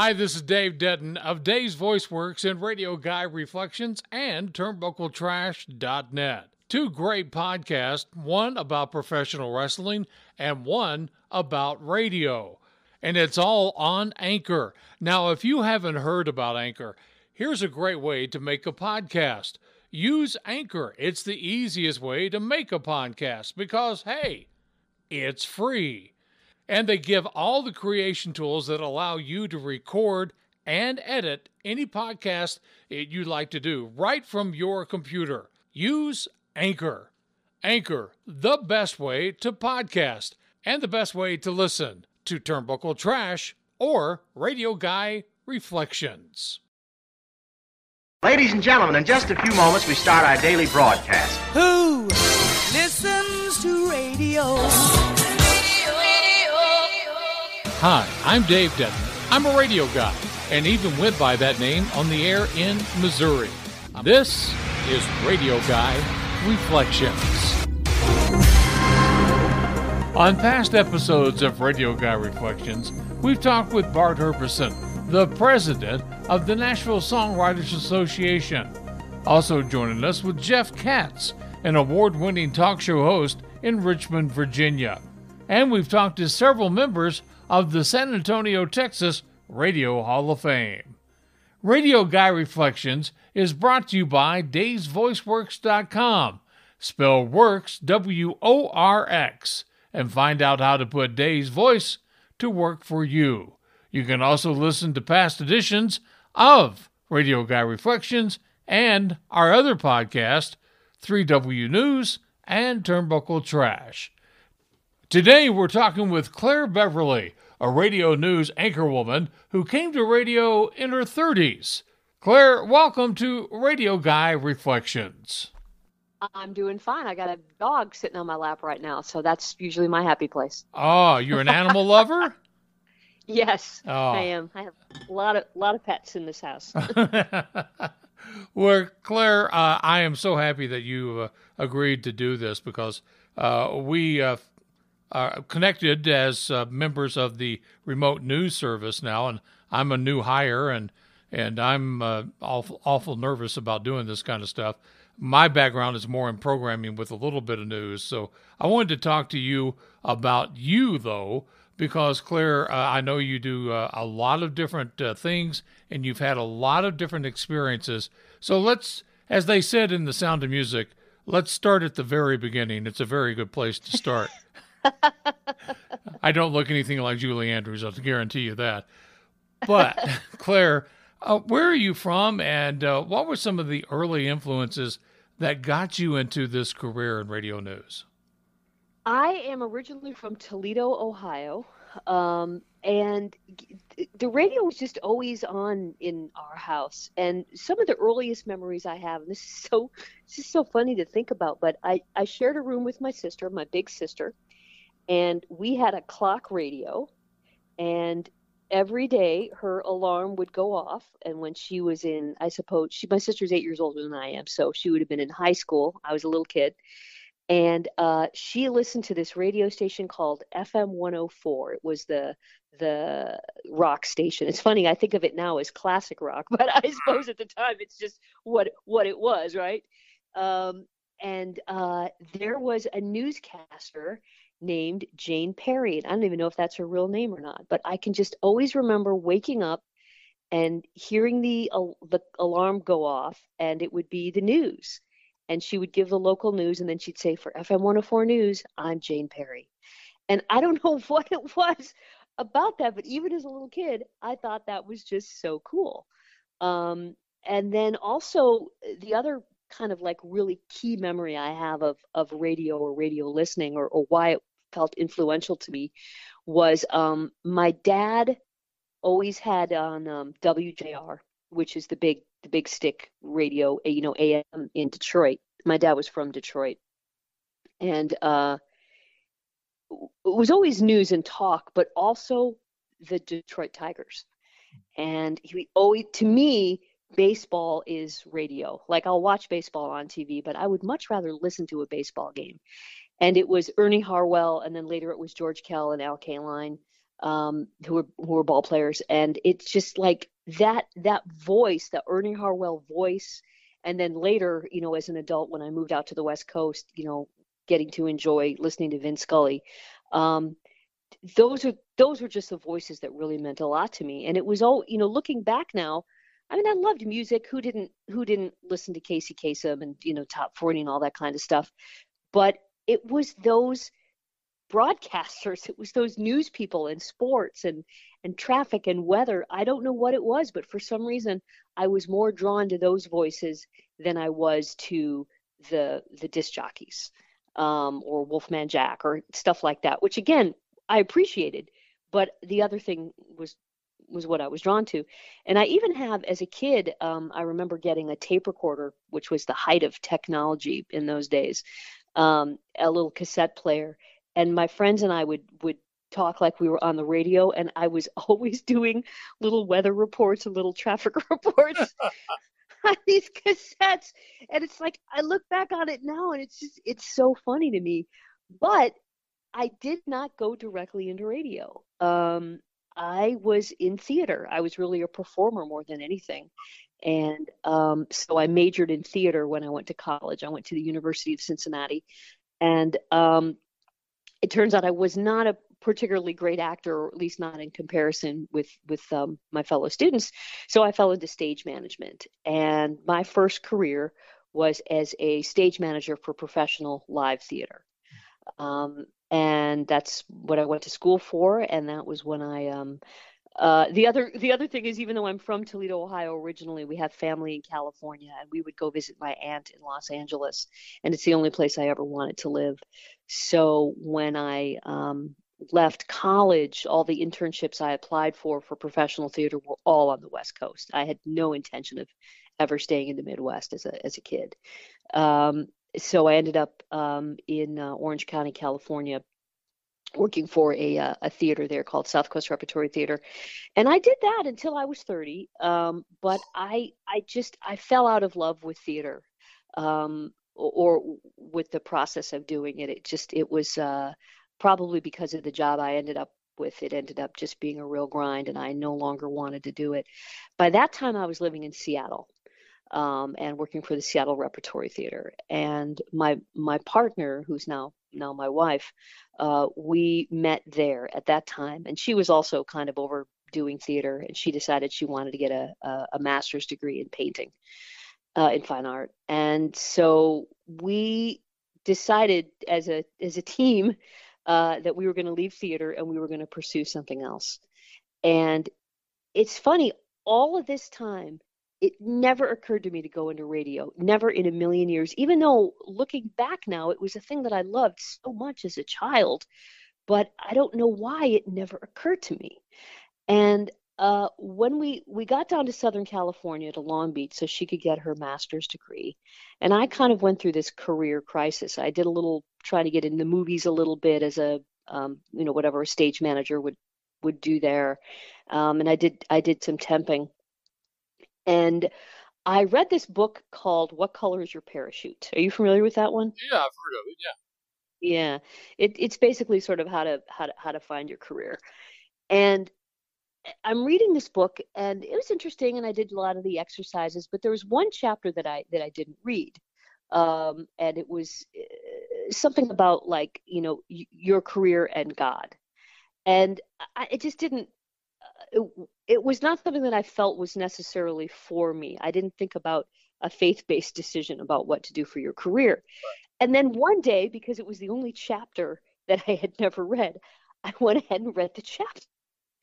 Hi, this is Dave Denton of Dave's Voice Works and Radio Guy Reflections and TurnbuckleTrash.net. Two great podcasts, one about professional wrestling and one about radio. And it's all on Anchor. Now, if you haven't heard about Anchor, here's a great way to make a podcast. Use Anchor. It's the easiest way to make a podcast because, hey, it's free and they give all the creation tools that allow you to record and edit any podcast you'd like to do right from your computer. Use Anchor. Anchor, the best way to podcast and the best way to listen to Turnbuckle Trash or Radio Guy Reflections. Ladies and gentlemen, in just a few moments we start our daily broadcast. Who listens to radio? Hi, I'm Dave Denton. I'm a radio guy and even went by that name on the air in Missouri. This is Radio Guy Reflections. On past episodes of Radio Guy Reflections, we've talked with Bart Herbison, the president of the Nashville Songwriters Association. Also joining us with Jeff Katz, an award winning talk show host in Richmond, Virginia. And we've talked to several members of the San Antonio, Texas Radio Hall of Fame. Radio Guy Reflections is brought to you by Dave'sVoiceWorks.com. Spell works W O R X and find out how to put Dave's voice to work for you. You can also listen to past editions of Radio Guy Reflections and our other podcast, 3W News and Turnbuckle Trash. Today we're talking with Claire Beverly, a radio news anchorwoman who came to radio in her 30s. Claire, welcome to Radio Guy Reflections. I'm doing fine. I got a dog sitting on my lap right now, so that's usually my happy place. Oh, you're an animal lover? Yes, Oh. I am. I have a lot of lot of pets in this house. well, Claire, uh, I am so happy that you uh, agreed to do this because uh, we uh, connected as uh, members of the remote news service now, and I'm a new hire, and and I'm uh, awful, awful nervous about doing this kind of stuff. My background is more in programming with a little bit of news, so I wanted to talk to you about you though, because Claire, uh, I know you do uh, a lot of different things, and you've had a lot of different experiences. So let's, as they said in The Sound of Music, let's start at the very beginning. It's a very good place to start. I don't look anything like Julie Andrews, I'll guarantee you that. But Claire, uh, where are you from, and uh, what were some of the early influences that got you into this career in radio news? I am originally from Toledo, Ohio, um, and the radio was just always on in our house. And some of the earliest memories I have, and this is so this is so funny to think about, but I I shared a room with my sister, my big sister, and we had a clock radio, and every day her alarm would go off and when she was in i suppose she my sister's eight years older than i am so she would have been in high school i was a little kid and uh, she listened to this radio station called FM 104. It was the the rock station. It's funny, I think of it now as classic rock, but I suppose at the time it's just what what it was, right? Um, and uh, there was a newscaster named Jane Perry. And I don't even know if that's her real name or not, but I can just always remember waking up and hearing the al- the alarm go off, and it would be the news and she would give the local news and then she'd say for FM 104 news, I'm Jane Perry. And I don't know what it was about that, but even as a little kid, I thought that was just so cool. Um, and then also the other kind of like really key memory I have of of radio or radio listening or, or why it felt influential to me was um, my dad always had on um, WJR, which is the big the big stick radio, you know, AM in Detroit. My dad was from Detroit, and uh, it was always news and talk, but also the Detroit Tigers. And he always, to me, baseball is radio. Like I'll watch baseball on TV, but I would much rather listen to a baseball game. And it was Ernie Harwell, and then later it was George Kell and Al Kaline. um, who were who were ball players, and it's just like that that voice, the Ernie Harwell voice, and then later, you know, as an adult when I moved out to the West Coast, you know, getting to enjoy listening to Vin Scully. Um, those are those were just the voices that really meant a lot to me and it was all you know looking back now i mean i loved music. Who didn't who didn't listen to casey kasem and you know top 40 and all that kind of stuff? But it was those broadcasters it was those news people and sports and and traffic and weather. I don't know what it was but for some reason i was more drawn to those voices than i was to the the disc jockeys um, or wolfman jack or stuff like that which again I appreciated. But the other thing was was what I was drawn to. And I even have, as a kid, um, I remember getting a tape recorder, which was the height of technology in those days, um, a little cassette player. And my friends and I would would talk like we were on the radio, and I was always doing little weather reports and little traffic reports. on these cassettes and it's like i look back on it now and it's just it's so funny to me but I did not go directly into radio. Um, I was in theater. I was really a performer more than anything. And um, so I majored in theater when I went to college. I went to the University of Cincinnati. And um, it turns out I was not a particularly great actor, or at least not in comparison with, with um, my fellow students. So I fell into stage management. And my first career was as a stage manager for professional live theater. Um, and that's what I went to school for, and that was when I um, uh, the other the other thing is even though I'm from Toledo, Ohio originally, we have family in California, and we would go visit my aunt in Los Angeles, and it's the only place I ever wanted to live. So when I um, left college, all the internships I applied for for professional theater were all on the West Coast. I had no intention of ever staying in the Midwest as a as a kid. Um, so I ended up um, in uh, Orange County, California, working for a uh, a theater there called South Coast Repertory Theater, and I did that until I was 30. Um, but I I just I fell out of love with theater, um, or, or, with the process of doing it. It just it was uh, probably because of the job I ended up with. It ended up just being a real grind, and I no longer wanted to do it. By that time, I was living in Seattle um, and working for the Seattle Repertory Theater. And my my partner, who's now now my wife, uh, we met there at that time, and she was also kind of overdoing theater, and she decided she wanted to get a a, a master's degree in painting, uh, in fine art, and so we decided as a as a team uh, that we were going to leave theater and we were going to pursue something else. And it's funny, all of this time it never occurred to me to go into radio, never in a million years, even though looking back now, it was a thing that I loved so much as a child, but I don't know why it never occurred to me. And uh, when we, we got down to Southern California to Long Beach so she could get her master's degree, and I kind of went through this career crisis. I did a little trying to get in the movies a little bit as a, um, you know, whatever a stage manager would would do there, um, and I did I did some temping and I read this book called What Color is Your Parachute? Are you familiar with that one? Yeah, I've heard of it. Yeah. Yeah. It, it's basically sort of how to how to how to find your career. And I'm reading this book and it was interesting and I did a lot of the exercises, but there was one chapter that I that I didn't read. Um, and it was uh, something about like, you know, y- your career and God. And I, it just didn't it, it was not something that I felt was necessarily for me. I didn't think about a faith based decision about what to do for your career. And then one day, because it was the only chapter that I had never read, I went ahead and read the chapter.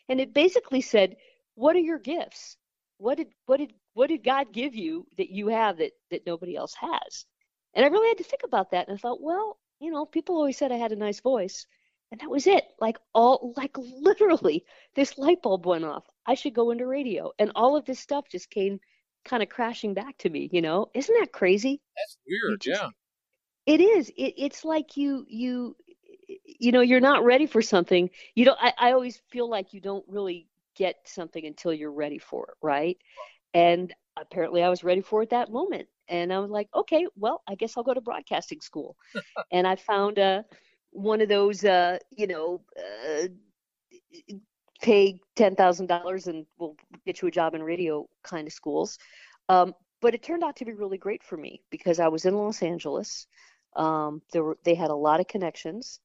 And it basically said, What are your gifts? What did what did what did God give you that you have that that nobody else has? And I really had to think about that and I thought, well, you know, people always said I had a nice voice and that was it. Like all like literally this light bulb went off. I should go into radio. And all of this stuff just came kind of crashing back to me you know? Isn't that crazy? That's weird just, yeah. It is. It, it's like you you you know you're not ready for something. You don't I, I always feel like you don't really get something until you're ready for it right? And apparently i was ready for it that moment. And i was like okay well i guess i'll go to broadcasting school. And i found a one of those uh, you know uh, pay ten thousand dollars and we'll get you a job in radio kind of schools. Um, but it turned out to be really great for me because I was in Los Angeles. Um, there were they had a lot of connections,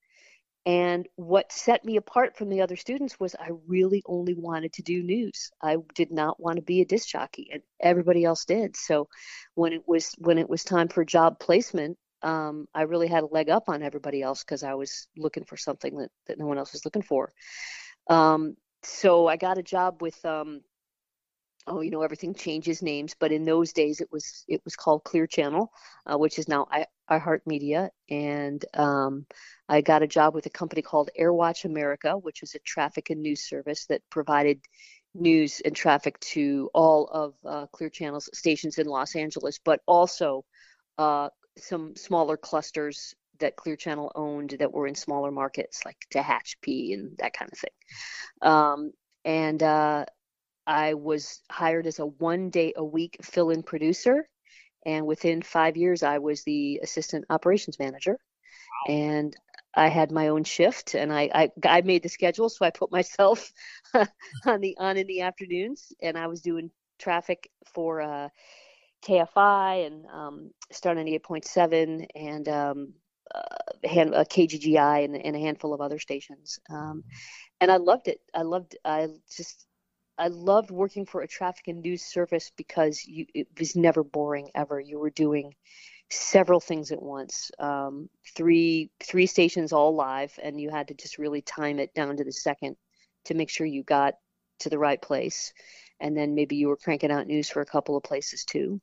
and what set me apart from the other students was I really only wanted to do news. I did not want to be a disc jockey, and everybody else did. So when it was when it was time for job placement, um, I really had a leg up on everybody else because I was looking for something that, that no one else was looking for. Um, so I got a job with um, oh, you know, everything changes names, but in those days it was it was called Clear Channel, uh, which is now I, iHeartMedia, and um, I got a job with a company called AirWatch America, which was a traffic and news service that provided news and traffic to all of uh, Clear Channel's stations in Los Angeles, but also uh, some smaller clusters that Clear Channel owned that were in smaller markets like Tehachapi and that kind of thing. Um, and uh, I was hired as a one day a week fill in producer. And within five years, I was the assistant operations manager. Wow. And I had my own shift and I, I, I made the schedule. So I put myself on the on in the afternoons and I was doing traffic for uh, KFI and um, Star 98.7 and um, uh, hand, uh, KGGI and, and, a handful of other stations. Um, and I loved it. I loved, I just, I loved working for a traffic and news service because you, it was never boring ever. You were doing several things at once, um, three three stations all live, and you had to just really time it down to the second to make sure you got to the right place. And then maybe you were cranking out news for a couple of places too.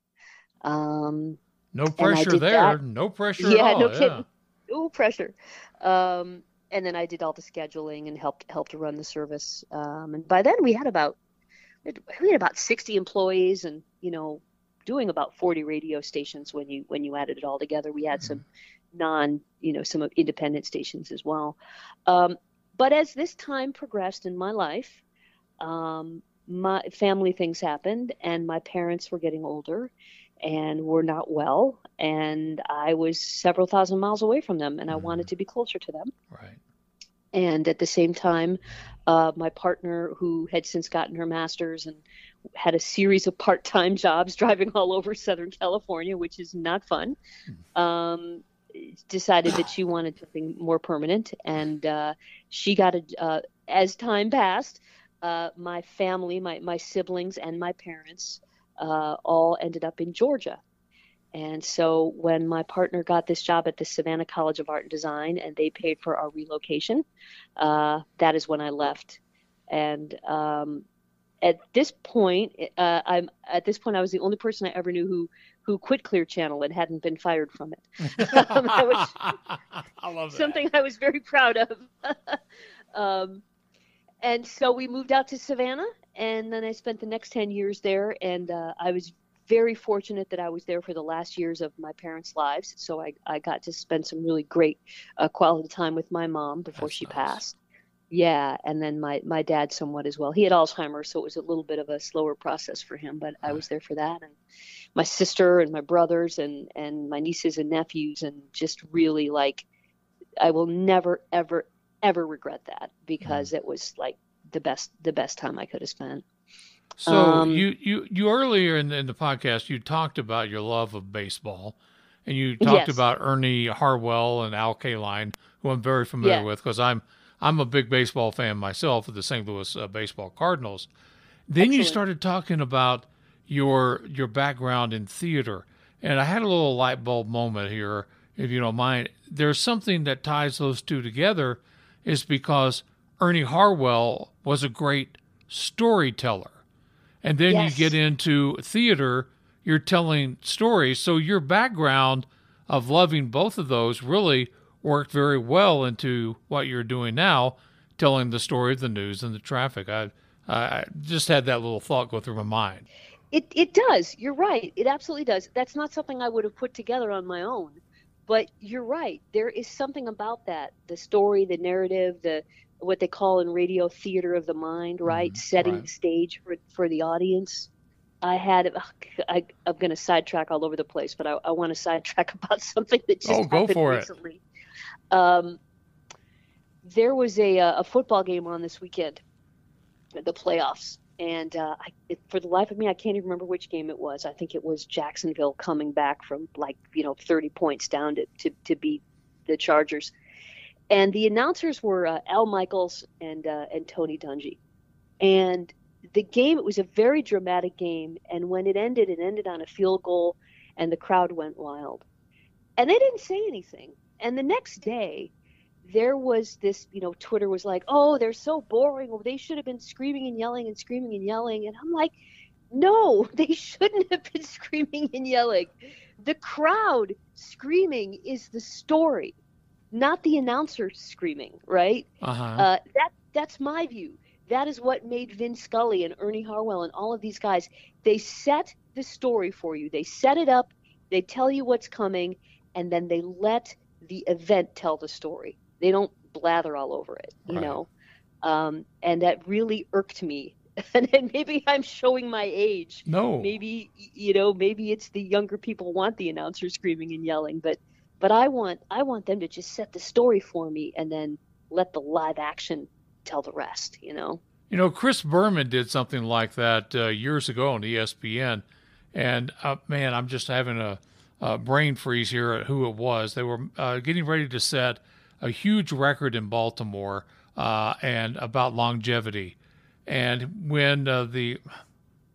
Um, no pressure there. That. No pressure. Yeah, no yeah. kidding. No pressure. Um, and then I did all the scheduling and helped helped to run the service. Um, and by then we had about we had about 60 employees and you know doing about 40 radio stations when you when you added it all together we had some mm-hmm. non you know some independent stations as well um, but as this time progressed in my life um, my family things happened and my parents were getting older and were not well and i was several thousand miles away from them and i mm-hmm. wanted to be closer to them right and at the same time, uh, my partner, who had since gotten her master's and had a series of part time jobs driving all over Southern California, which is not fun, hmm. um, decided that she wanted something more permanent. And uh, she got a, uh, as time passed, uh, my family, my, my siblings, and my parents uh, all ended up in Georgia. And so when my partner got this job at the Savannah College of Art and Design and they paid for our relocation, uh, that is when I left. And um, at this point, uh, I'm at this point I was the only person I ever knew who who quit Clear Channel and hadn't been fired from it. um, was, I love that. Something I was very proud of. um, and so we moved out to Savannah, and then I spent the next ten years there, and uh, I was very fortunate that I was there for the last years of my parents' lives. So I, I got to spend some really great uh, quality time with my mom before That's she nice. passed. Yeah, and then my my dad somewhat as well. He had Alzheimer's, so it was a little bit of a slower process for him, but right. I was there for that and my sister and my brothers and and my nieces and nephews and just really like I will never ever ever regret that because mm. it was like the best the best time I could have spent. So um, you, you you earlier in the, in the podcast you talked about your love of baseball, and you talked yes. about Ernie Harwell and Al Kaline, who I'm very familiar yeah. with because I'm I'm a big baseball fan myself of the St. Louis uh, Baseball Cardinals. Then Excellent. you started talking about your your background in theater, and I had a little light bulb moment here, if you don't mind. There's something that ties those two together, is because Ernie Harwell was a great storyteller and then yes. you get into theater, you're telling stories. So your background of loving both of those really worked very well into what you're doing now, telling the story of the news and the traffic. I, I just had that little thought go through my mind. It, it does. You're right. It absolutely does. That's not something I would have put together on my own. But you're right. There is something about that the story, the narrative, the what they call in radio theater of the mind, right? Mm, Setting right. the stage for for the audience. I had I, am going to sidetrack all over the place, but I, I want to sidetrack about something that just oh, go happened for recently. It. Um, there was a a football game on this weekend, the playoffs, and uh, I, it, for the life of me, I can't even remember which game it was. I think it was Jacksonville coming back from like you know 30 points down to to, to beat the Chargers, and the announcers were uh, Al Michaels and uh, and Tony Dungy, and the game it was a very dramatic game, and when it ended, it ended on a field goal, and the crowd went wild, and they didn't say anything. And the next day, there was this, you know, Twitter was like, oh, they're so boring. Well, they should have been screaming and yelling and screaming and yelling. And I'm like, no, they shouldn't have been screaming and yelling. The crowd screaming is the story, not the announcer screaming, right? Uh-huh. Uh, that that's my view. That is what made Vin Scully and Ernie Harwell and all of these guys. They set the story for you. They set it up. They tell you what's coming, and then they let the event tell the story. They don't blather all over it, you Right. know. Um, and that really irked me. And then maybe I'm showing my age. No. Maybe you know, maybe it's the younger people want the announcer screaming and yelling, but but I want I want them to just set the story for me and then let the live action tell the rest, you know. You know, Chris Berman did something like that uh, years ago on ESPN, and uh, man, I'm just having a, a brain freeze here at who it was. They were uh, getting ready to set a huge record in Baltimore uh, and about longevity. And when uh, the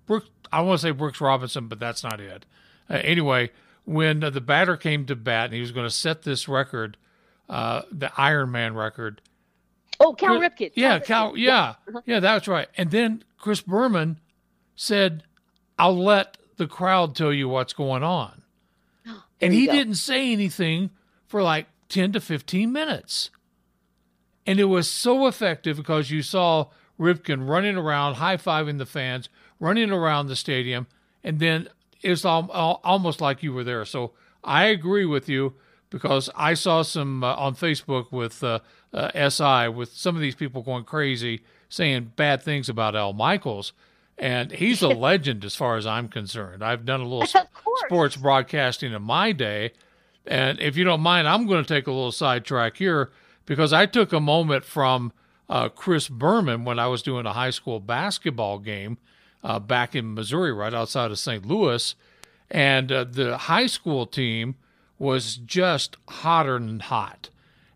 Brooks, I want to say Brooks Robinson, but that's not it. Uh, anyway, when uh, the batter came to bat and he was going to set this record, uh, the Iron Man record, Oh, Cal Chris- Ripken. Yeah, Ripken. Cal. Yeah, yeah, that's right. And then Chris Berman said, "I'll let the crowd tell you what's going on," and he go. didn't say anything for like ten to fifteen minutes, and it was so effective because you saw Ripken running around, high fiving the fans, running around the stadium, and then it's al- al- almost like you were there. So I agree with you because I saw some uh, on Facebook with uh, uh, SI with some of these people going crazy saying bad things about Al Michaels. And he's a legend as far as I'm concerned. I've done a little s- Of course. sports broadcasting in my day. And if you don't mind, I'm going to take a little sidetrack here because I took a moment from uh, Chris Berman when I was doing a high school basketball game uh, back in Missouri, right outside of St. Louis. And uh, the high school team was just hotter than hot,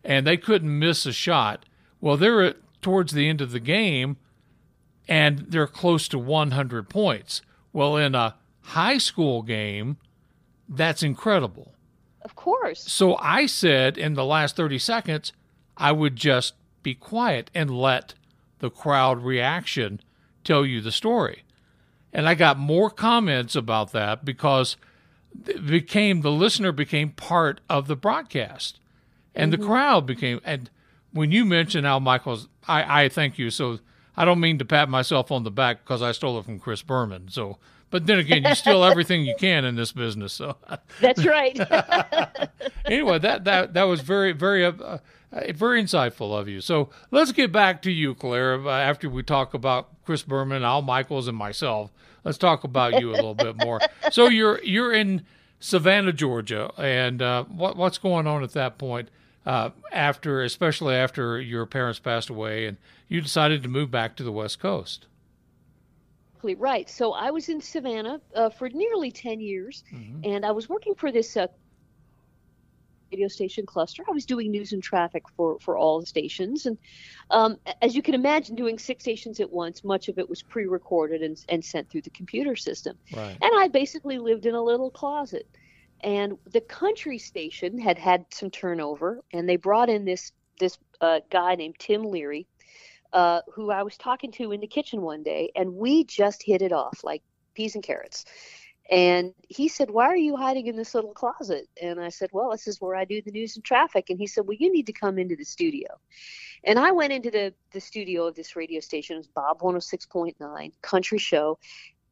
and they couldn't miss a shot. Well, they're at, towards the end of the game, and they're close to 100 points. Well, in a high school game, that's incredible. Of course. So I said in the last 30 seconds, I would just be quiet and let the crowd reaction tell you the story. And I got more comments about that because it became the listener became part of the broadcast and the crowd became and when you mentioned Al Michaels, I, I thank you. So I don't mean to pat myself on the back because I stole it from Chris Berman. So but then again, you steal everything you can in this business. So That's right. anyway, that that that was very very uh, uh, very insightful of you. So let's get back to you, Claire. Uh, after we talk about Chris Berman, Al Michaels, and myself, let's talk about you a little bit more. So you're you're in Savannah, Georgia, and uh, what what's going on at that point? Uh, after, especially after your parents passed away, and you decided to move back to the West Coast. Right. So I was in Savannah uh, for nearly 10 years, and I was working for this uh, radio station cluster. I was doing news and traffic for, for all the stations. And um, as you can imagine, doing six stations at once, much of it was pre recorded and, and sent through the computer system. Right. And I basically lived in a little closet. And the country station had had some turnover, and they brought in this this uh, guy named Tim Leary, uh, who I was talking to in the kitchen one day, and we just hit it off like peas and carrots. And he said, "Why are you hiding in this little closet?" And I said, "Well, this is where I do the news and traffic." And he said, "Well, you need to come into the studio." And I went into the the studio of this radio station. It was Bob 106.9 country show,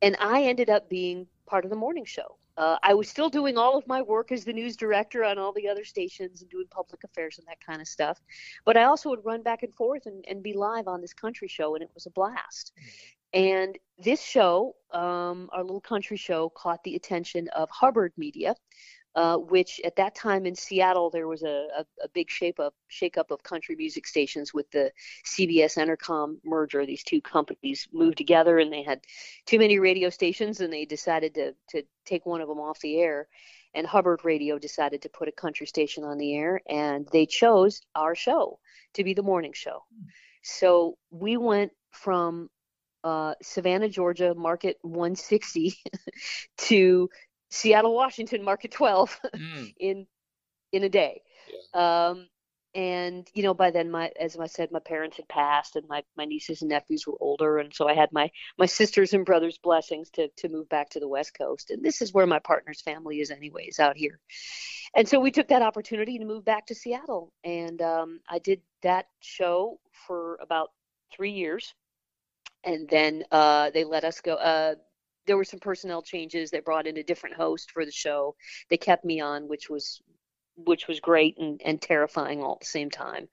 and I ended up being part of the morning show. Uh, I was still doing all of my work as the news director on all the other stations and doing public affairs and that kind of stuff. But I also would run back and forth and, and be live on this country show, and it was a blast. And this show, um, our little country show, caught the attention of Hubbard Media, uh, which at that time in Seattle there was a, a, a big shape up shake up of country music stations with the CBS Entercom merger. These two companies moved together and they had too many radio stations and they decided to to take one of them off the air. And Hubbard Radio decided to put a country station on the air, and they chose our show to be the morning show. So we went from uh, Savannah, Georgia, market 160 to Seattle, Washington, market 12 mm. in in a day. Yeah. Um, and you know, by then, my as I said, my parents had passed, and my my nieces and nephews were older, and so I had my my sisters and brothers' blessings to to move back to the West Coast, and this is where my partner's family is, anyways, out here. And so we took that opportunity to move back to Seattle, and um, I did that show for about three years, and then uh, they let us go. Uh, there were some personnel changes. They brought in a different host for the show. They kept me on, which was which was great and, and terrifying all at the same time.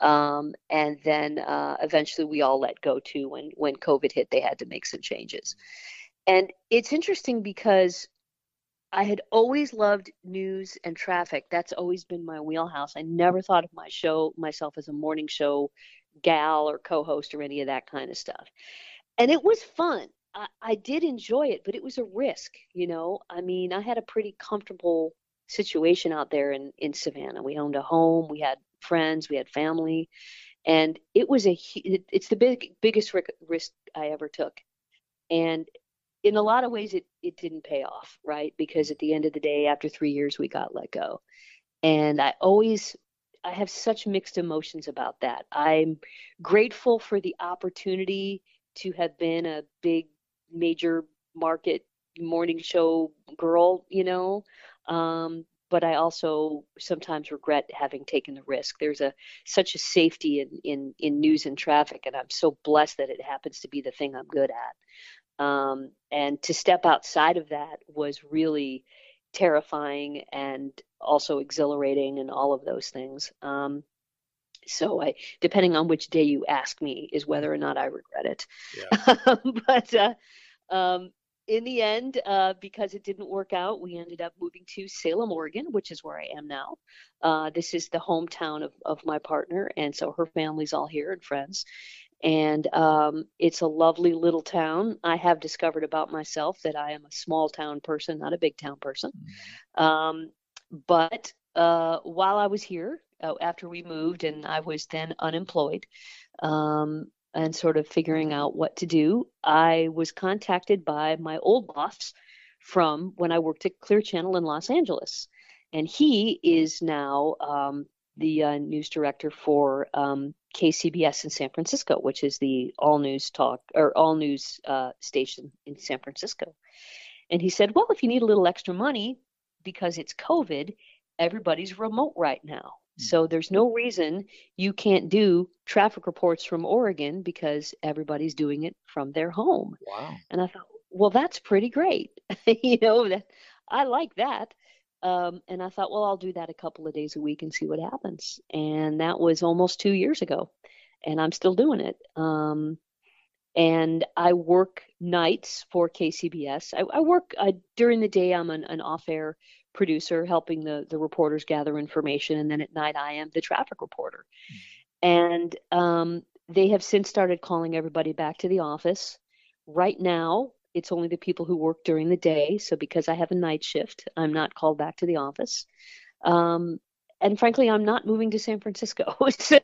Um, and then uh, eventually we all let go too when when COVID hit. They had to make some changes. And it's interesting because I had always loved news and traffic. That's always been my wheelhouse. I never thought of my show myself as a morning show gal or co-host or any of that kind of stuff. And it was fun. I, did enjoy it, but it was a risk, you know. I mean, I had a pretty comfortable situation out there in in Savannah. We owned a home, we had friends, we had family, and it was a it's the big biggest risk I ever took. And in a lot of ways it it didn't pay off, right? Because at the end of the day after 3 years we got let go. And I always I have such mixed emotions about that. I'm grateful for the opportunity to have been a big major market morning show girl, you know. Um, but I also sometimes regret having taken the risk. There's a such a safety in in in news and traffic, and I'm so blessed that it happens to be the thing I'm good at. Um, and to step outside of that was really terrifying and also exhilarating and all of those things. Um, so I, depending on which day you ask me, is whether or not I regret it. Yeah. but uh, um, in the end, uh, because it didn't work out, we ended up moving to Salem, Oregon, which is where I am now. Uh, this is the hometown of, of my partner, and so her family's all here and friends. And um, it's a lovely little town. I have discovered about myself that I am a small town person, not a big town person. Mm-hmm. Um, but uh, while I was here, uh, after we moved, and I was then unemployed, um, and sort of figuring out what to do, I was contacted by my old boss from when I worked at Clear Channel in Los Angeles. And he is now um, the uh, news director for um, KCBS in San Francisco, which is the all news talk or all news uh, station in San Francisco. And he said, Well, if you need a little extra money because it's COVID, everybody's remote right now. So mm-hmm. there's no reason you can't do traffic reports from Oregon because everybody's doing it from their home. Wow. And I thought, well, that's pretty great. you know, that I like that. Um, and I thought, well, I'll do that a couple of days a week and see what happens. And that was almost two years ago, and I'm still doing it. Um, and I work nights for KCBS. I, I work uh, during the day. I'm an, an off-air producer helping the the reporters gather information, and then at night I am the traffic reporter. And um, they have since started calling everybody back to the office. Right now, it's only the people who work during the day. So because I have a night shift, I'm not called back to the office. Um, and frankly, I'm not moving to San Francisco. so,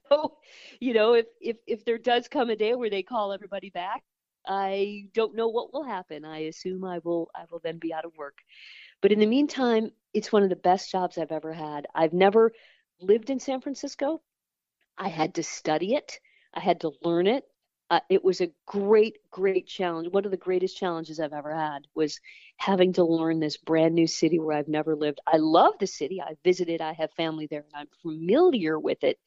you know, if if if there does come a day where they call everybody back, I don't know what will happen. I assume I will I will then be out of work. But in the meantime, it's one of the best jobs I've ever had. I've never lived in San Francisco. I had to study it. I had to learn it. Uh, it was a great, great challenge. One of the greatest challenges I've ever had was having to learn this brand new city where I've never lived. I love the city. I visited. I have family there, and I'm familiar with it.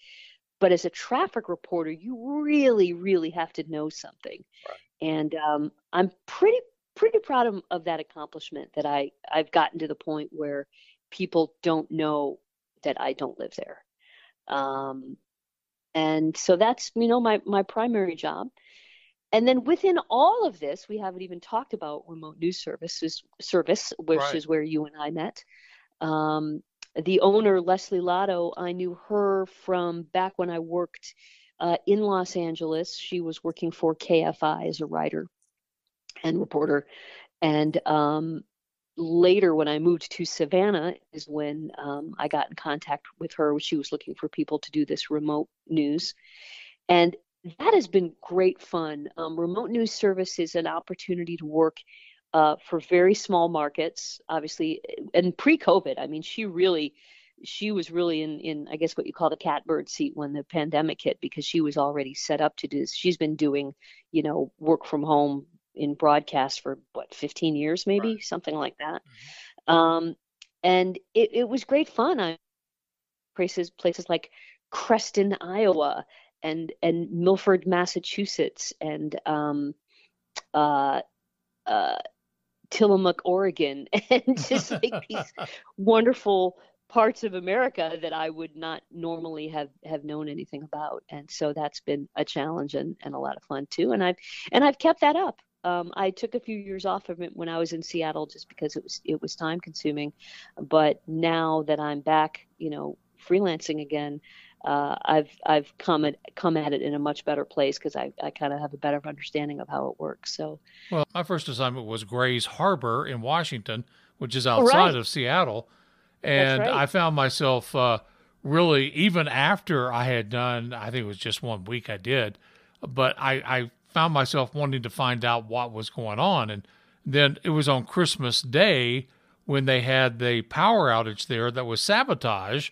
But as a traffic reporter, you really, really have to know something. Right. And um, I'm pretty pretty proud of, of that accomplishment that I, I've gotten to the point where people don't know that I don't live there. Um, and so that's, you know, my, my primary job. And then within all of this, we haven't even talked about remote news services service, which right. is where you and I met. Um, the owner, Leslie Lotto, I knew her from back when I worked uh, in Los Angeles. She was working for KFI as a writer and reporter. And um, later, when I moved to Savannah, is when um, I got in contact with her. She was looking for people to do this remote news. And that has been great fun. Um, remote news service is an opportunity to work uh, for very small markets, obviously, and pre-COVID. I mean, she really, she was really in, in I guess what you call the catbird seat when the pandemic hit because she was already set up to do. This. She's been doing, you know, work from home in broadcast for what 15 years, maybe right. something like that. Mm-hmm. Um, and it, it was great fun. I places places like Creston, Iowa, and and Milford, Massachusetts, and um, uh, uh, Tillamook, Oregon, and just like these wonderful parts of America that I would not normally have have known anything about. And so that's been a challenge and, and a lot of fun too. And I've and I've kept that up. Um, I took a few years off of it when I was in Seattle just because it was it was time consuming. But now that I'm back, you know, freelancing again, uh, I've I've come at come at it in a much better place because I, I kind of have a better understanding of how it works. So, well, my first assignment was Grays Harbor in Washington, which is outside right. of Seattle, and right. I found myself uh, really even after I had done, I think it was just one week I did, but I, I found myself wanting to find out what was going on, and then it was on Christmas Day when they had the power outage there that was sabotage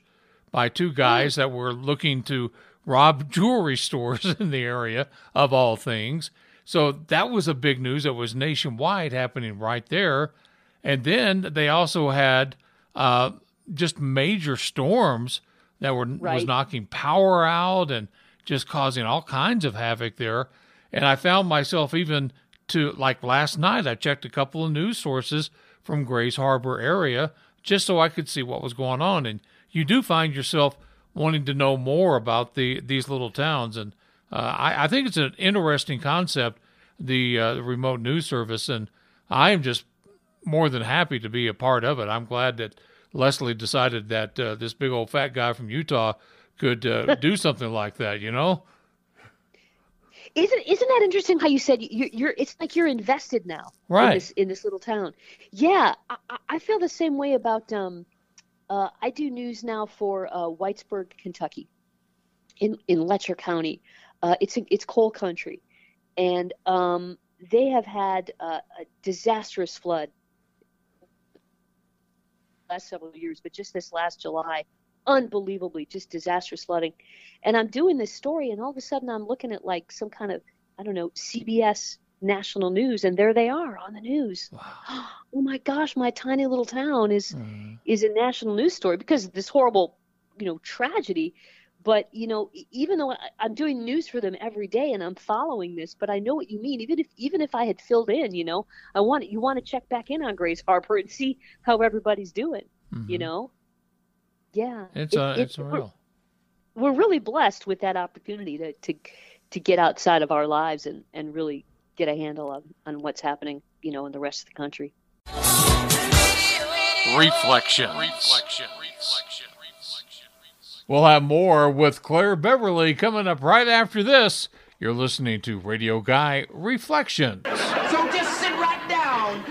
by two guys that were looking to rob jewelry stores in the area, of all things. So that was a big news that was nationwide happening right there. And then they also had uh, just major storms that were right. was knocking power out and just causing all kinds of havoc there. And I found myself even to like last night, I checked a couple of news sources from Grays Harbor area just so I could see what was going on. And you do find yourself wanting to know more about the these little towns, and uh, I, I, think it's an interesting concept, the, uh, the remote news service, and I am just more than happy to be a part of it. I'm glad that Leslie decided that uh, this big old fat guy from Utah could uh, do something like that. You know. Isn't isn't that interesting? How you said you're, you're it's like you're invested now, right? In this, in this little town. Yeah, I, I feel the same way about um, uh, I do news now for uh, Whitesburg, Kentucky, in in Letcher County. Uh, it's it's coal country, and um, they have had a disastrous flood last several years, but just this last July, unbelievably just disastrous flooding. And I'm doing this story, and all of a sudden I'm looking at like some kind of I don't know CBS national news and there they are on the news wow. oh my gosh my tiny little town is mm. is a national news story because of this horrible you know tragedy but you know even though i'm doing news for them every day and i'm following this but i know what you mean even if even if i had filled in you know i want you want to check back in on Grays Harbor and see how everybody's doing mm-hmm. you know yeah it's it, uh, it's real we're, we're really blessed with that opportunity to to to get outside of our lives and and really get a handle on, on what's happening, you know, in the rest of the country. Reflection. Reflection. We'll have more with Claire Beverly coming up right after this. You're listening to Radio Guy Reflections. So just sit right down,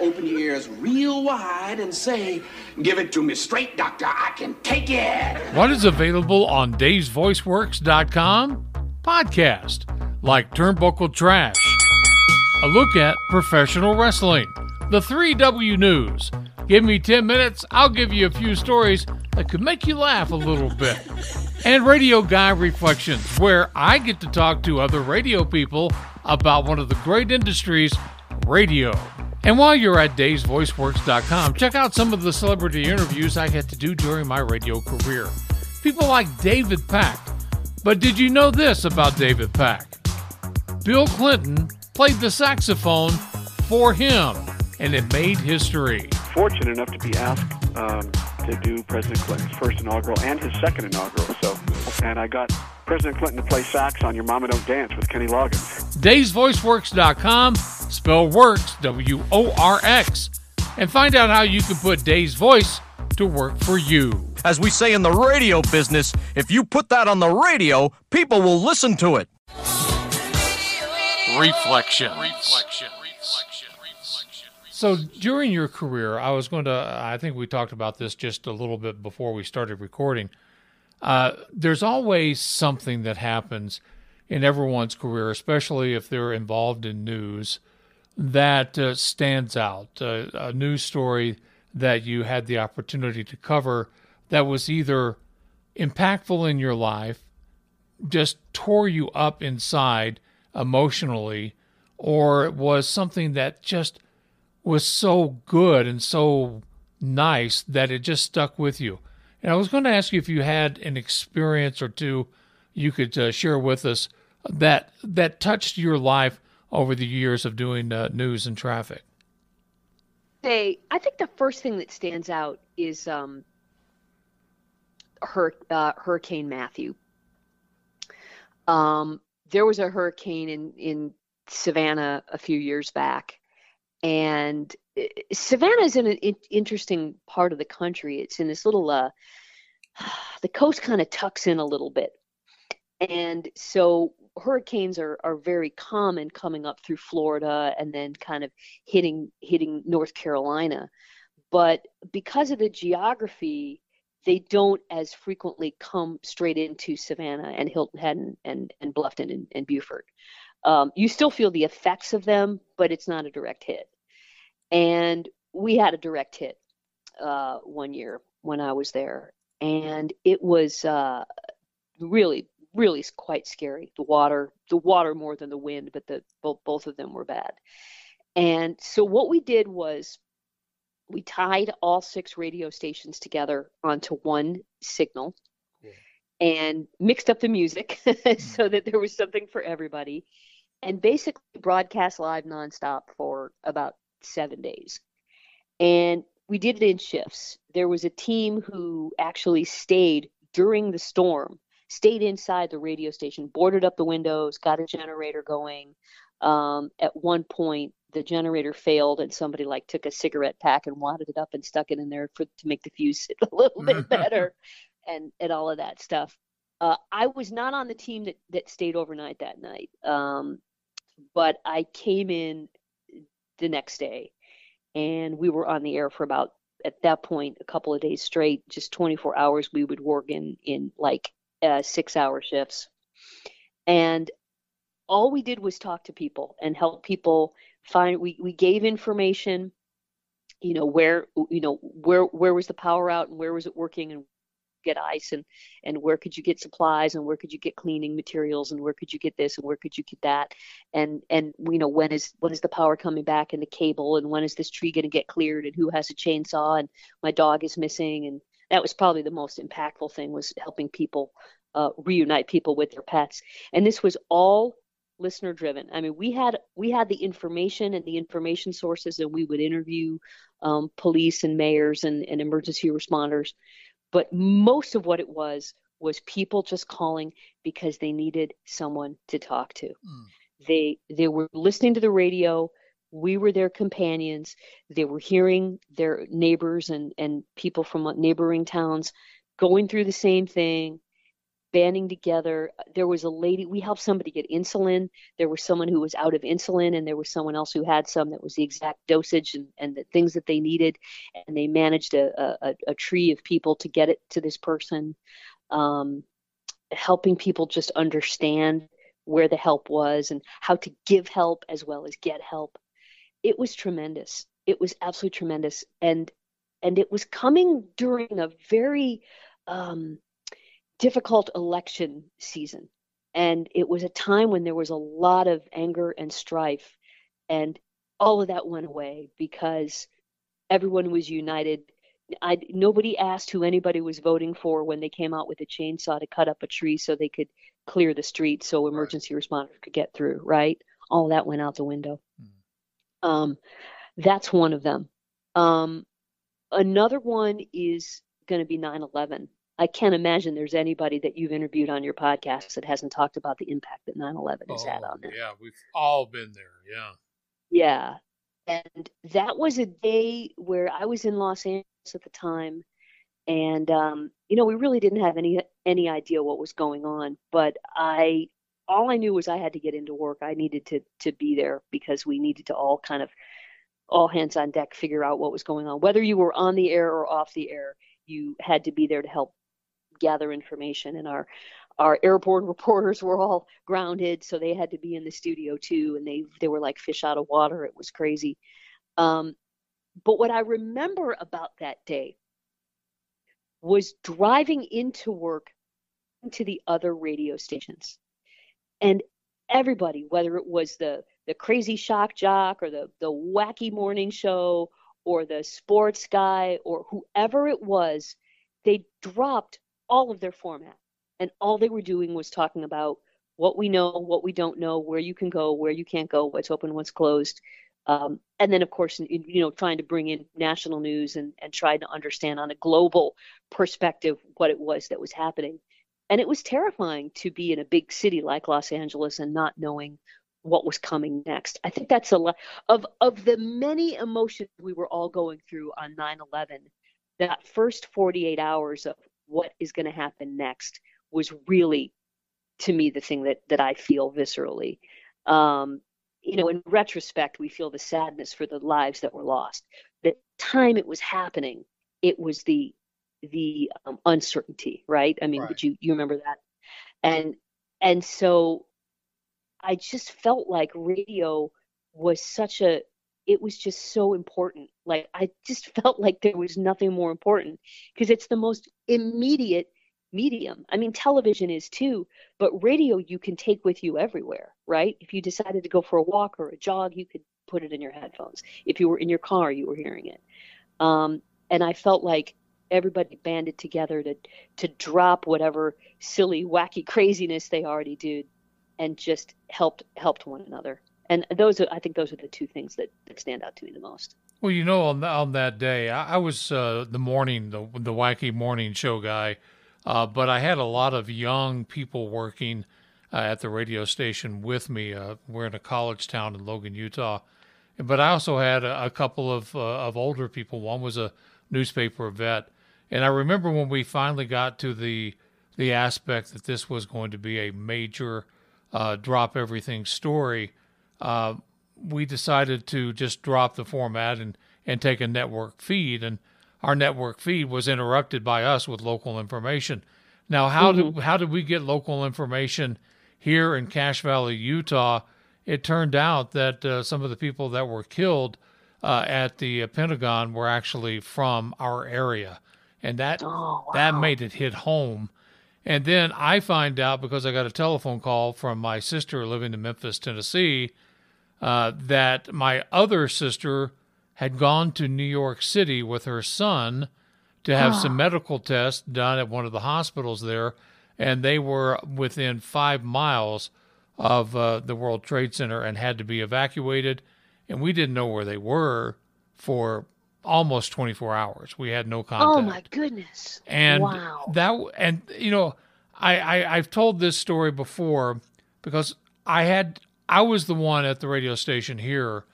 open your ears real wide, and say, Give it to me straight, doctor. I can take it. What is available on Dave'sVoiceWorks.com? Podcast like Turnbuckle Trash, a look at professional wrestling, the 3W News. Give me 10 minutes, I'll give you a few stories that could make you laugh a little bit. And Radio Guy Reflections, where I get to talk to other radio people about one of the great industries, radio. And while you're at Dave'sVoiceWorks.com, check out some of the celebrity interviews I get to do during my radio career. People like David Pack. But did you know this about David Pack? Bill Clinton played the saxophone for him, and it made history. Fortunate enough to be asked um, to do President Clinton's first inaugural and his second inaugural. So, and I got President Clinton to play sax on Your Mama Don't Dance with Kenny Loggins. Dave'sVoiceWorks.com, spell works, W O R X. and find out how you can put Dave's voice to work for you. As we say in the radio business, if you put that on the radio, people will listen to it. Reflection. So during your career, I was going to, I think we talked about this just a little bit before we started recording. Uh, there's always something that happens in everyone's career, especially if they're involved in news, that uh, stands out. Uh, a news story that you had the opportunity to cover that was either impactful in your life, just tore you up inside emotionally, or it was something that just was so good and so nice that it just stuck with you. And I was going to ask you if you had an experience or two you could uh, share with us that that touched your life over the years of doing uh, news and traffic. Say, I think the first thing that stands out is um, uh, Hurricane Matthew. Um, there was a hurricane in in Savannah a few years back, and Savannah is in an interesting part of the country. It's in this little uh, the coast kind of tucks in a little bit, and so hurricanes are, are very common coming up through Florida and then kind of hitting hitting North Carolina. But because of the geography, they don't as frequently come straight into Savannah and Hilton Head and, and, and Bluffton and, and Beaufort. Um, you still feel the effects of them, but it's not a direct hit. And we had a direct hit uh, one year when I was there, and it was uh, really, really quite scary. The water, the water more than the wind, but the both both of them were bad. And so what we did was we tied all six radio stations together onto one signal cool. and mixed up the music so mm-hmm. that there was something for everybody and basically broadcast live nonstop for about seven days. And we did it in shifts. There was a team who actually stayed during the storm stayed inside the radio station boarded up the windows got a generator going. Um, at one point the generator failed and somebody like took a cigarette pack and wadded it up and stuck it in there for to make the fuse sit a little bit better and and all of that stuff. Uh, i was not on the team that that stayed overnight that night. Um, but i came in the next day. And we were on the air for about at that point a couple of days straight just 24 hours we would work in in like uh, six hour shifts. And all we did was talk to people and help people find we, we gave information you know where you know where where was the power out and where was it working and get ice and and where could you get supplies and where could you get cleaning materials and where could you get this and where could you get that? And and you know when is when is the power coming back and the cable and when is this tree going to get cleared and who has a chainsaw and my dog is missing? And that was probably the most impactful thing was helping people uh, reunite people with their pets. And this was all listener driven. I mean we had we had the information and the information sources and we would interview um, police and mayors and, and emergency responders but most of what it was was people just calling because they needed someone to talk to. Mm. they they were listening to the radio. We were their companions. They were hearing their neighbors and and people from neighboring towns going through the same thing banding together. There was a lady, we helped somebody get insulin. There was someone who was out of insulin, and there was someone else who had some that was the exact dosage and, and the things that they needed. And they managed a, a, a tree of people to get it to this person, um, helping people just understand where the help was and how to give help as well as get help. It was tremendous. It was absolutely tremendous. And and it was coming during a very um, difficult election season. And it was a time when there was a lot of anger and strife. And all of that went away because everyone was united. I, nobody asked who anybody was voting for when they came out with a chainsaw to cut up a tree so they could clear the street so emergency right. responders could get through, right? All that went out the window. Mm. Um, that's one of them. Um, another one is going to be 9 11. I can't imagine there's anybody that you've interviewed on your podcast that hasn't talked about the impact that 9/11 has oh, had on them. Yeah, we've all been there. Yeah. Yeah. and that was a day where I was in Los Angeles at the time, and um, you know we really didn't have any any idea what was going on. But I all I knew was I had to get into work. I needed to to be there because we needed to all kind of all hands on deck figure out what was going on. Whether you were on the air or off the air, you had to be there to help gather information. And our our airborne reporters were all grounded, so they had to be in the studio too, and they they were like fish out of water. It was crazy. Um, but what I remember about that day was driving into work to the other radio stations, and everybody, whether it was the the crazy shock jock or the the wacky morning show or the sports guy or whoever it was, they dropped all of their format and all they were doing was talking about what we know, what we don't know, where you can go, where you can't go, what's open, what's closed. Um, and then, of course, you know, trying to bring in national news and, and trying to understand on a global perspective what it was that was happening. And it was terrifying to be in a big city like Los Angeles and not knowing what was coming next. I think that's a lot of of the many emotions we were all going through on 9/11. That first 48 hours of what is going to happen next was really to me the thing that that I feel viscerally. Um, you know, in retrospect, we feel the sadness for the lives that were lost. The time it was happening, it was the the um, uncertainty, right? I mean, right. you you remember that? And and so I just felt like radio was such a it was just so important. Like I just felt like there was nothing more important because it's the most immediate medium. I mean, television is too, but radio you can take with you everywhere, right? If you decided to go for a walk or a jog, you could put it in your headphones. If you were in your car, you were hearing it. Um, and I felt like everybody banded together to to drop whatever silly, wacky craziness they already did, and just helped helped one another. And those are, I think, those are the two things that, that stand out to me the most. Well, you know, on, on that day, I, I was uh, the morning, the the wacky morning show guy uh, but I had a lot of young people working uh, at the radio station with me. Uh, we're in a college town in Logan, Utah. But I also had a, a couple of, uh, of older people. One was a newspaper vet. And I remember when we finally got to the, the aspect that this was going to be a major uh, drop everything story, uh, we decided to just drop the format and, and take a network feed. And our network feed was interrupted by us with local information. Now, how mm-hmm. did how did we get local information here in Cache Valley, Utah? It turned out that uh, some of the people that were killed uh, at the uh, Pentagon were actually from our area, and that oh, wow. that made it hit home. And then I find out because I got a telephone call from my sister living in Memphis, Tennessee, uh, that my other sister had gone to New York City with her son to have some medical tests done at one of the hospitals there, and they were within five miles of uh, the World Trade Center and had to be evacuated. And we didn't know where they were for almost 24 hours. We had no contact. Oh my goodness! And wow. that and you know, I, I I've told this story before because I had I was the one at the radio station here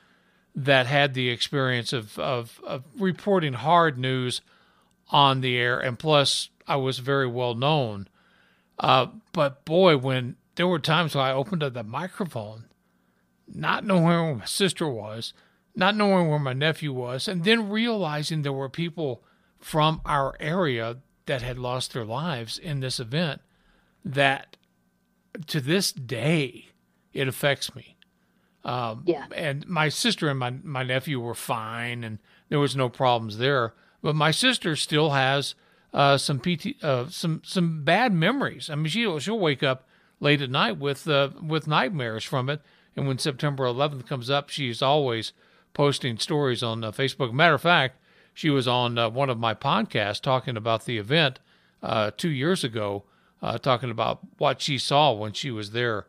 that had the experience of, of, of reporting hard news on the air, and plus I was very well known. Uh, but boy, when there were times when I opened up the microphone, not knowing where my sister was, not knowing where my nephew was, and then realizing there were people from our area that had lost their lives in this event, that to this day it affects me. Um, yeah. And my sister and my, my nephew were fine, and there was no problems there. But my sister still has uh, some PT, uh, some some bad memories. I mean, she'll she'll wake up late at night with uh, with nightmares from it. And when September 11th comes up, she's always posting stories on uh, Facebook. Matter of fact, she was on uh, one of my podcasts talking about the event uh, two years ago, talking about what she saw when she was there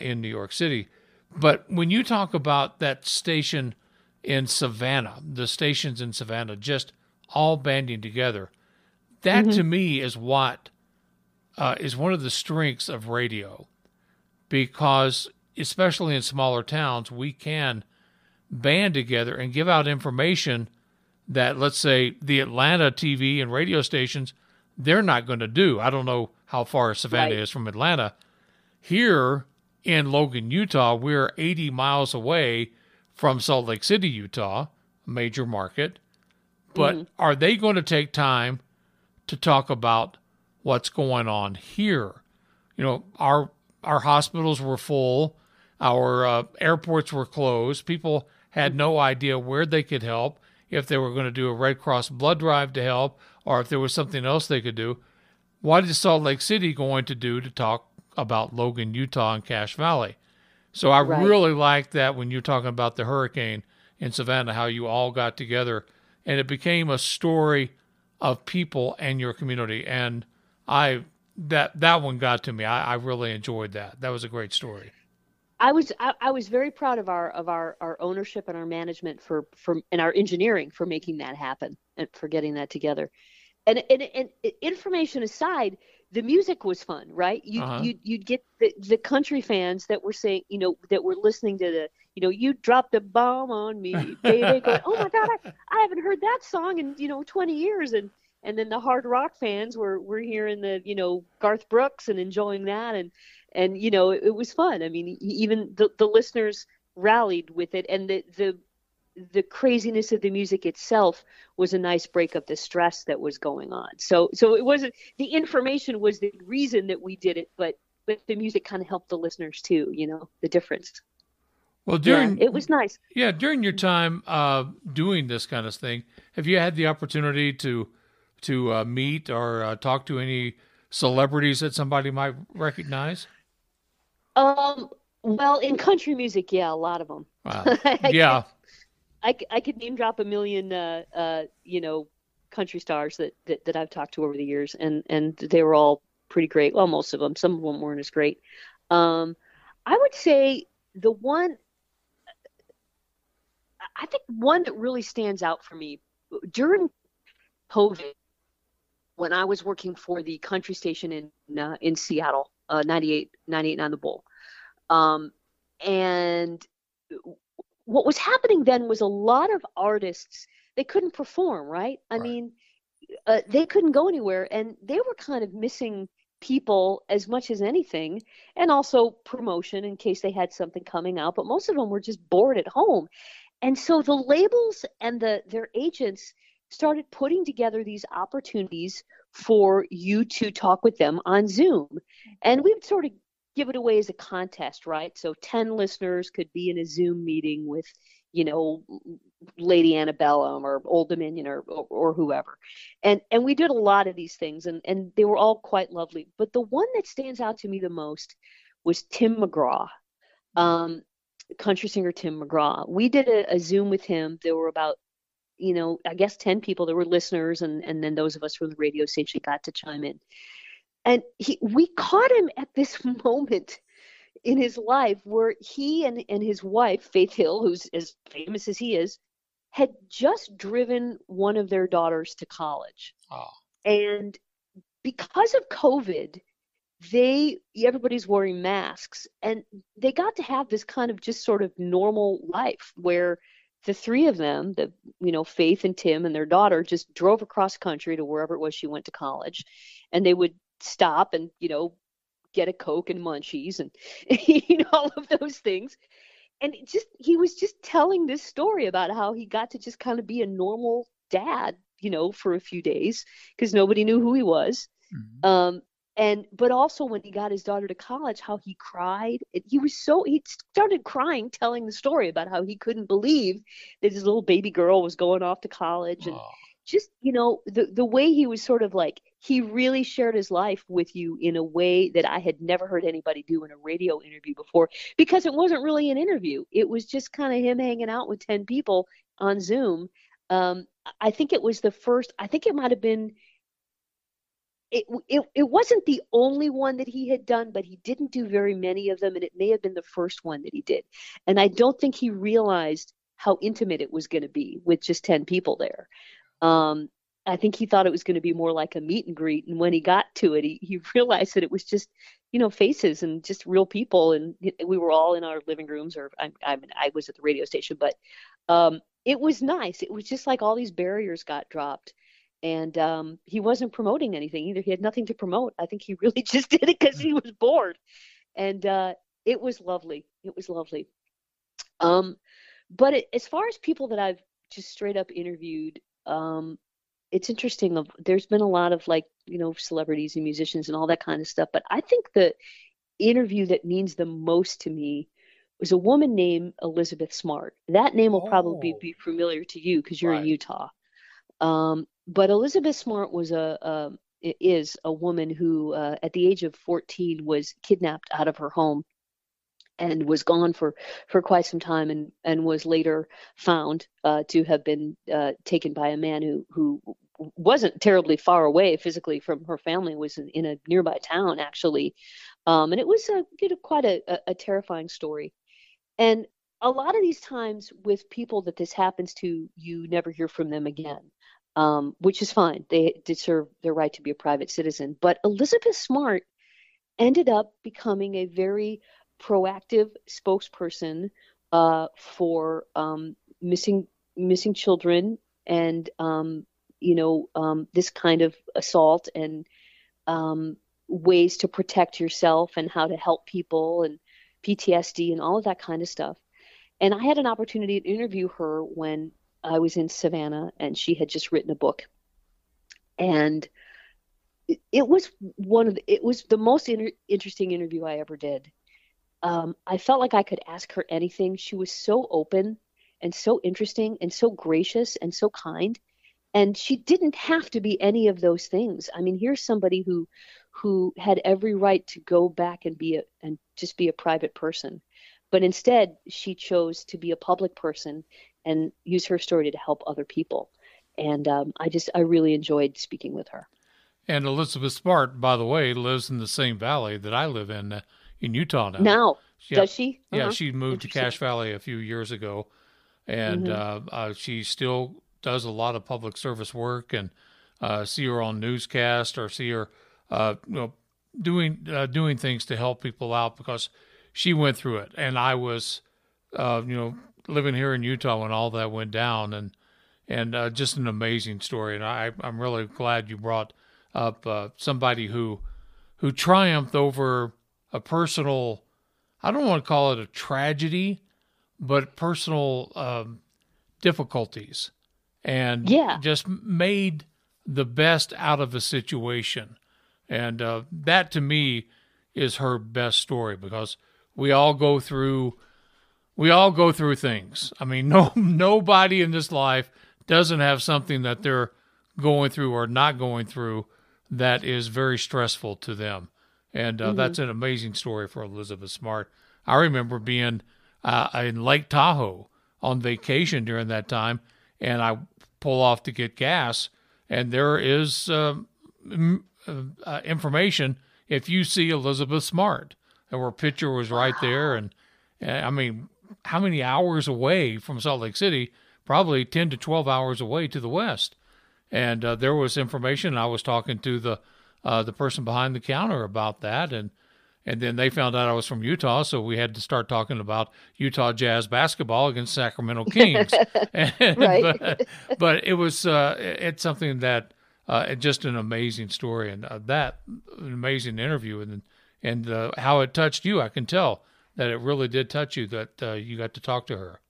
in New York City. But when you talk about that station in Savannah, the stations in Savannah just all banding together, that mm-hmm. to me is what uh, is one of the strengths of radio, because especially in smaller towns, we can band together and give out information that, let's say, the Atlanta TV and radio stations, they're not going to do. I don't know how far Savannah Right. is from Atlanta. Here in Logan, Utah, we're 80 miles away from Salt Lake City, Utah, a major market. But are they going to take time to talk about what's going on here? You know, our our hospitals were full, our uh, airports were closed. People had no idea where they could help, if they were going to do a Red Cross blood drive to help, or if there was something else they could do. What is Salt Lake City going to do to talk about Logan, Utah, and Cache Valley? So I Right. really like that when you're talking about the hurricane in Savannah, how you all got together and it became a story of people and your community. And I that that one got to me. I, I really enjoyed that. That was a great story. I was I, I was very proud of our of our our ownership and our management for for and our engineering for making that happen and for getting that together. And and, and information aside, the music was fun, right? You Uh-huh. you you'd get the the country fans that were saying, you know, that were listening to the, you know, you dropped a bomb on me, baby. Going, oh my God, I, I haven't heard that song in you know 20 years, and and then the hard rock fans were were hearing the you know Garth Brooks and enjoying that, and and you know it, it was fun. I mean, even the the listeners rallied with it, and the the the craziness of the music itself was a nice break of the stress that was going on. So so it wasn't the information was the reason that we did it, but but the music kind of helped the listeners too. You know the difference. Well, during yeah, it was nice. yeah during your time uh, doing this kind of thing, have you had the opportunity to to uh, meet or uh, talk to any celebrities that somebody might recognize? Um. Well, in country music, yeah, a lot of them. Wow. yeah. I, I could name drop a million, uh, uh, you know, country stars that, that, that I've talked to over the years, and, and they were all pretty great. Well, most of them. Some of them weren't as great. Um, I would say the one, I think one that really stands out for me during COVID, when I was working for the country station in uh, in Seattle, uh, 98, 98 on the Bull, um, and what was happening then was a lot of artists they couldn't perform right? I Right. mean uh, they couldn't go anywhere and they were kind of missing people as much as anything and also promotion in case they had something coming out but most of them were just bored at home. And so the labels and the their agents started putting together these opportunities for you to talk with them on zoom. And we would sort of give it away as a contest, right? So 10 listeners could be in a Zoom meeting with, you know, Lady Antebellum or Old Dominion or, or, or whoever. And and we did a lot of these things and, and they were all quite lovely. But the one that stands out to me the most was Tim McGraw. Um, country singer Tim McGraw. We did a, a Zoom with him. There were about you know, I guess 10 people there were listeners, and, and then those of us from the radio station got to chime in and he we caught him at this moment in his life where he and, and his wife faith hill who's as famous as he is had just driven one of their daughters to college. Oh. and because of covid they everybody's wearing masks. And they got to have this kind of just sort of normal life where the three of them the you know faith and tim and their daughter just drove across country to wherever it was she went to college. And they would stop and you know get a coke and munchies and you know all of those things and it just he was just telling this story about how he got to just kind of be a normal dad you know for a few days because nobody knew who he was Mhm. um and but also when he got his daughter to college how he cried he was so he started crying telling the story about how he couldn't believe that his little baby girl was going off to college and Oh. just you know the the way he was sort of like he really shared his life with you in a way that I had never heard anybody do in a radio interview before because it wasn't really an interview. It was just kind of him hanging out with 10 people on Zoom. Um I think it was the first I think it might have been it, it it wasn't the only one that he had done but he didn't do very many of them and it may have been the first one that he did. And I don't think he realized how intimate it was going to be with just 10 people there. Um, I think he thought it was going to be more like a meet and greet. And when he got to it, he, he realized that it was just, you know, faces and just real people. And we were all in our living rooms, or I, I mean, I was at the radio station, but um, it was nice. It was just like all these barriers got dropped. And um, he wasn't promoting anything either. He had nothing to promote. I think he really just did it because he was bored. And uh, it was lovely. It was lovely. Um, but it, as far as people that I've just straight up interviewed, um, it's interesting there's been a lot of like you know celebrities and musicians and all that kind of stuff but i think the interview that means the most to me was a woman named elizabeth smart that name will oh. probably be familiar to you because you're right. in utah um, but elizabeth smart was a, a is a woman who uh, at the age of 14 was kidnapped out of her home and was gone for for quite some time and and was later found uh, to have been uh, taken by a man who who wasn't terribly far away physically from her family was in, in a nearby town actually. Um, and it was a, you know, quite a, a, a terrifying story. And a lot of these times with people that this happens to you never hear from them again um, which is fine. They deserve their right to be a private citizen. But elizabeth smart ended up becoming a very proactive spokesperson uh, for um, missing missing children and um, you know um, this kind of assault and um, ways to protect yourself and how to help people and PTSD and all of that kind of stuff. And I had an opportunity to interview her when I was in Savannah and she had just written a book. And it, was one of the, it was the most inter- interesting interview I ever did. Um, I felt like I could ask her anything. She was so open and so interesting and so gracious and so kind and she didn't have to be any of those things. I mean here's somebody who who had every right to go back and be a and just be a private person. But instead she chose to be a public person and use her story to help other people. And um, i just i really enjoyed speaking with her. And elizabeth smart by the way lives in the same valley that i live in uh, in utah now. Now yeah, does she? Uh-huh. yeah she moved to cache valley a few years ago. And mm-hmm. uh, uh, she still does a lot of public service work and uh, see her on newscast or see her uh, you know doing uh, doing things to help people out because she went through it. And I was uh, you know living here in Utah when all that went down and and uh, just an amazing story. And I I'm really glad you brought up uh, somebody who who triumphed over a personal I don't want to call it a tragedy but personal um, difficulties and yeah. just made the best out of a situation. And uh, that to me is her best story because we all go through we all go through things. I mean, no nobody in this life doesn't have something that they're going through or not going through that is very stressful to them. And uh, mm-hmm. that's an amazing story for Elizabeth Smart. I remember being uh, in Lake Tahoe on vacation during that time, and I pull off to get gas, and there is uh, uh, information if you see Elizabeth Smart, and her picture was right there, and, and I mean, how many hours away from Salt Lake City? Probably ten to twelve hours away to the west, and uh, there was information. I was talking to the uh, the person behind the counter about that, and and then they found out I was from Utah, so we had to start talking about Utah Jazz basketball against Sacramento Kings. and, right. But, but, it was uh, it's something that uh, just an amazing story, and uh, that an amazing interview, and and uh, how it touched you. I can tell that it really did touch you. That uh, you got to talk to her.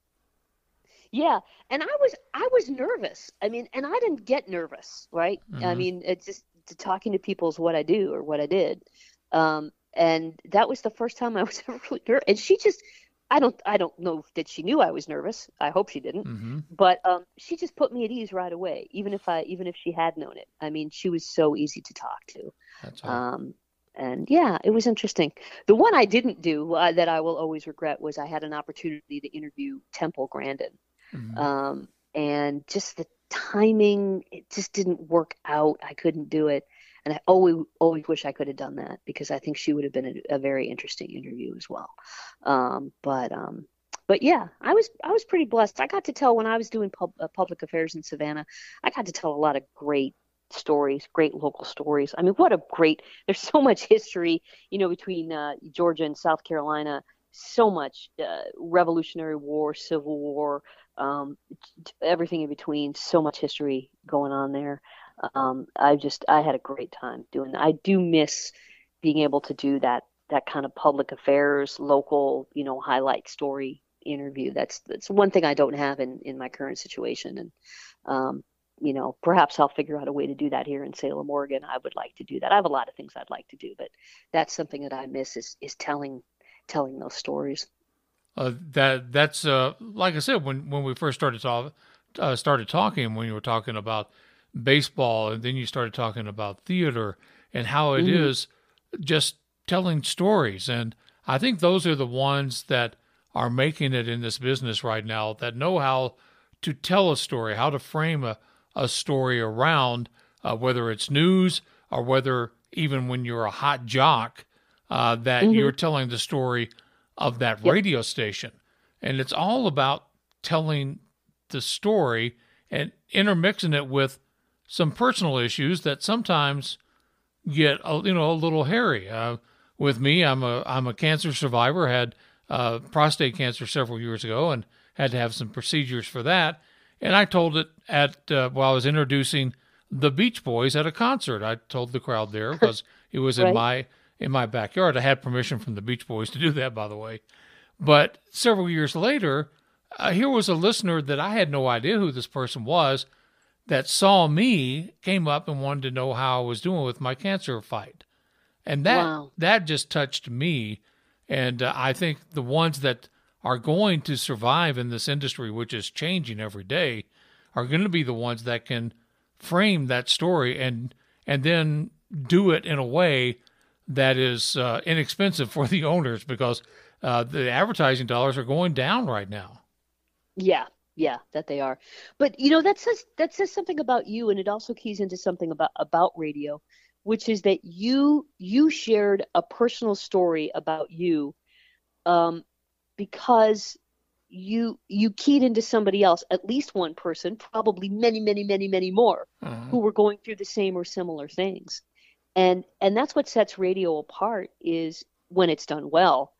Yeah, and I was I was nervous. I mean, and I didn't get nervous, right? Mm-hmm. I mean, it's just talking to people is what I do or what I did. Um, and that was the first time I was ever really nervous. And she just, I don't, I don't know that she knew I was nervous. I hope she didn't. Mm-hmm. But um, she just put me at ease right away, even if I, even if she had known it. I mean, she was so easy to talk to. That's right. Um, and yeah, it was interesting. The one I didn't do uh, that I will always regret was I had an opportunity to interview Temple Grandin, mm-hmm. um, and just the timing, it just didn't work out. I couldn't do it and I always always wish I could have done that because I think she would have been a, a very interesting interview as well. Um, but um, but yeah, I was I was pretty blessed. I got to tell when I was doing pub, uh, public affairs in Savannah, I got to tell a lot of great stories, great local stories. I mean, what a great! There's so much history, you know, between uh, Georgia and South Carolina. So much uh, Revolutionary War, Civil War, um, everything in between. So much history going on there. Um, I just I had a great time doing that. I do miss being able to do that that kind of public affairs, local, you know, highlight story interview. That's that's one thing I don't have in in my current situation, and um, you know, perhaps I'll figure out a way to do that here in Salem, Oregon. I would like to do that. I have a lot of things I'd like to do, but that's something that I miss is is telling telling those stories. Uh, that that's uh, like I said when when we first started talking uh, started talking when you were talking about baseball and then you started talking about theater and how it mm-hmm. is just telling stories and I think those are the ones that are making it in this business right now that know how to tell a story, how to frame a, a story around uh, whether it's news or whether even when you're a hot jock, uh, that mm-hmm. you're telling the story of that yep. radio station. And it's all about telling the story and intermixing it with some personal issues that sometimes get a, you know a little hairy. Uh, with me, I'm a I'm a cancer survivor. Had uh, prostate cancer several years ago and had to have some procedures for that. And I told it at uh, while I was introducing the Beach Boys at a concert. I told the crowd there because it was right. in my in my backyard. I had permission from the Beach Boys to do that, by the way. But several years later, uh, here was a listener that I had no idea who this person was that saw me, came up and wanted to know how I was doing with my cancer fight. And that wow. that just touched me. And uh, I think the ones that are going to survive in this industry, which is changing every day, are going to be the ones that can frame that story and and then do it in a way that is uh, inexpensive for the owners because uh, the advertising dollars are going down right now. Yeah, yeah, that they are. But you know that says that says something about you, and it also keys into something about about radio, which is that you you shared a personal story about you, um, because you you keyed into somebody else, at least one person, probably many, many, many, many more, uh-huh. who were going through the same or similar things and and that's what sets radio apart is when it's done well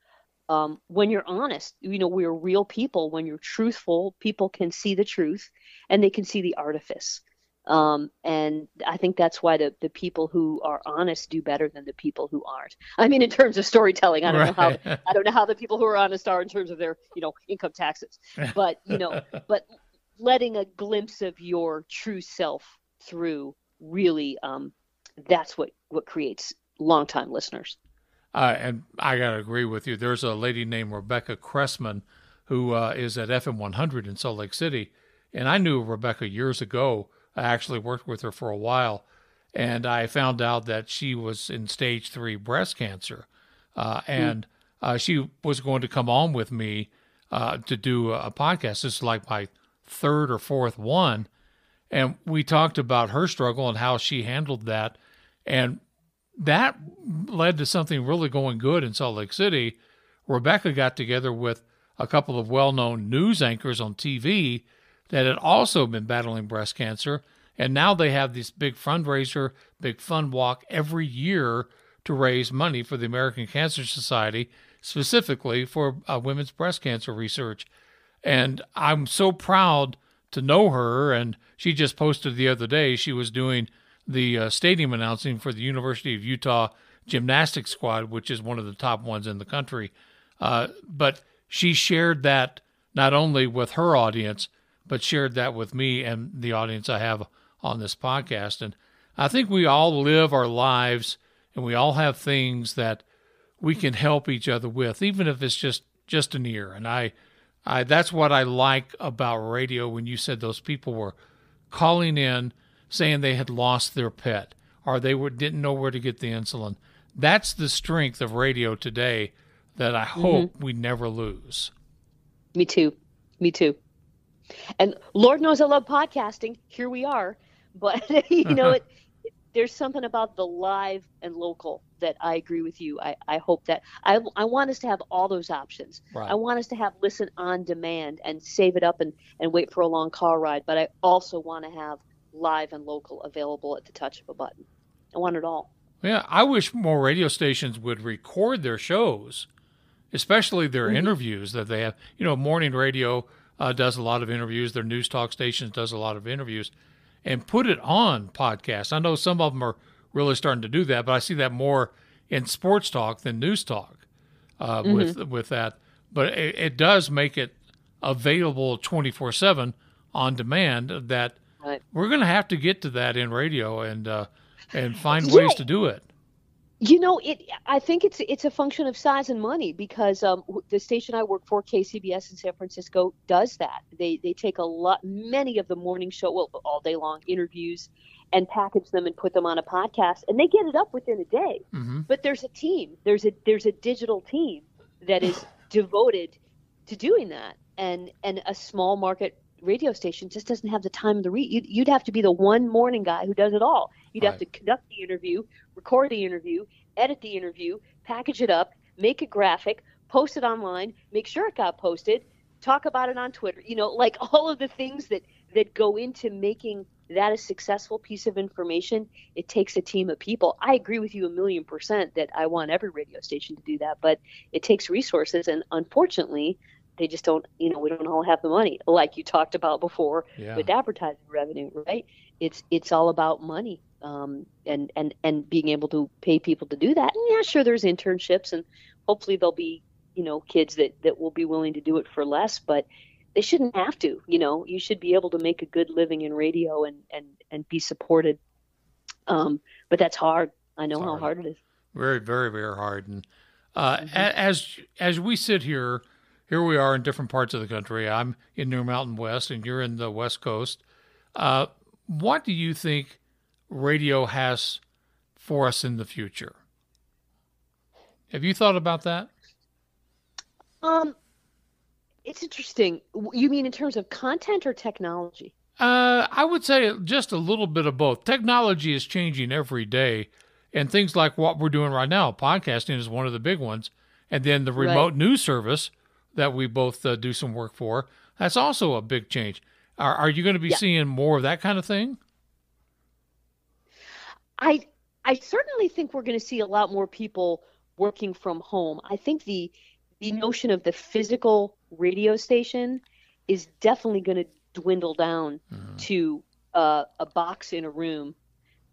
um, when you're honest you know we're real people when you're truthful people can see the truth and they can see the artifice um, and I think that's why the, the people who are honest do better than the people who aren't. I mean, in terms of storytelling, I don't right. know how I don't know how the people who are honest are in terms of their you know income taxes, but you know, but letting a glimpse of your true self through really um, that's what what creates long time listeners. Uh, and I gotta agree with you. There's a lady named Rebecca Cressman who uh, is at FM 100 in Salt Lake City, and I knew Rebecca years ago. I actually worked with her for a while, and I found out that she was in stage three breast cancer, uh, hmm. and mm. she was going to come on with me uh, to do a podcast. This is like my third or fourth one, and we talked about her struggle and how she handled that and that led to something really going good in Salt Lake City. Rebecca got together with a couple of well known news anchors on TV that had also been battling breast cancer. And now they have this big fundraiser, big fund walk every year to raise money for the American Cancer Society, specifically for uh, women's breast cancer research. And I'm so proud to know her. And she just posted the other day she was doing the uh, stadium announcing for the University of Utah gymnastics squad, which is one of the top ones in the country. Uh, but she shared that not only with her audience, but shared that with me and the audience I have on this podcast. And I think we all live our lives and we all have things that we can help each other with, even if it's just just an ear. And I, I that's what I like about radio. When you said those people were calling in saying they had lost their pet or they were, didn't know where to get the insulin. That's the strength of radio today that I mm-hmm. hope mm-hmm. we never lose. Me too. Me too. And Lord knows I love podcasting. Here we are. But, you know, it, there's something about the live and local that I agree with you. I, I hope that I, I want us to have all those options. Right. I want us to have listen on demand and save it up and, and wait for a long car ride. But I also want to have live and local available at the touch of a button. I want it all. Yeah, I wish more radio stations would record their shows, especially their Mm-hmm. interviews that they have. You know, morning radio uh, does a lot of interviews. Their news talk stations does a lot of interviews, and put it on podcasts. I know some of them are really starting to do that, but I see that more in sports talk than news talk uh, Mm-hmm. with with that. But it, it does make it available twenty four seven on demand. That Right. we're going to have to get to that in radio and uh, and find Yeah. ways to do it. You know, it. I think it's it's a function of size and money because um, the station I work for, KCBS in San Francisco, does that. They they take a lot, many of the morning show, well, all day long interviews, and package them and put them on a podcast, and they get it up within a day. hmm But there's a team. There's a there's a digital team that is devoted to doing that, and and a small market radio station just doesn't have the time to read. You'd, you'd have to be the one morning guy who does it all. You'd have to conduct the interview, record the interview, edit the interview, package it up, make a graphic, post it online, make sure it got posted, talk about it on Twitter. You know, like all of the things that that go into making that a successful piece of information. It takes a team of people. I agree with you a million percent that I want every radio station to do that, but it takes resources, and unfortunately, they just don't. You know, we don't all have the money, like you talked about before Yeah. with advertising revenue, right? It's it's all about money, um, and and and being able to pay people to do that. And yeah, sure, there's internships, and hopefully there'll be you know kids that that will be willing to do it for less, but they shouldn't have to. You know, you should be able to make a good living in radio and and and be supported. Um, but that's hard. I know It's how hard. hard it is. very very very hard and uh, Mm-hmm. as as we sit here here we are in different parts of the country i'm in New mountain west and you're in the west coast uh, what do you think radio has for us in the future have you thought about that Um, it's interesting. You mean in terms of content or technology? Uh, I would say just a little bit of both. Technology is changing every day, and things like what we're doing right now, podcasting is one of the big ones, and then the Right. remote news service that we both uh, do some work for. That's also a big change. Are, are you going to be Yeah. seeing more of that kind of thing? I I certainly think we're going to see a lot more people working from home. I think the the notion of the physical radio station is definitely going to dwindle down to uh, a box in a room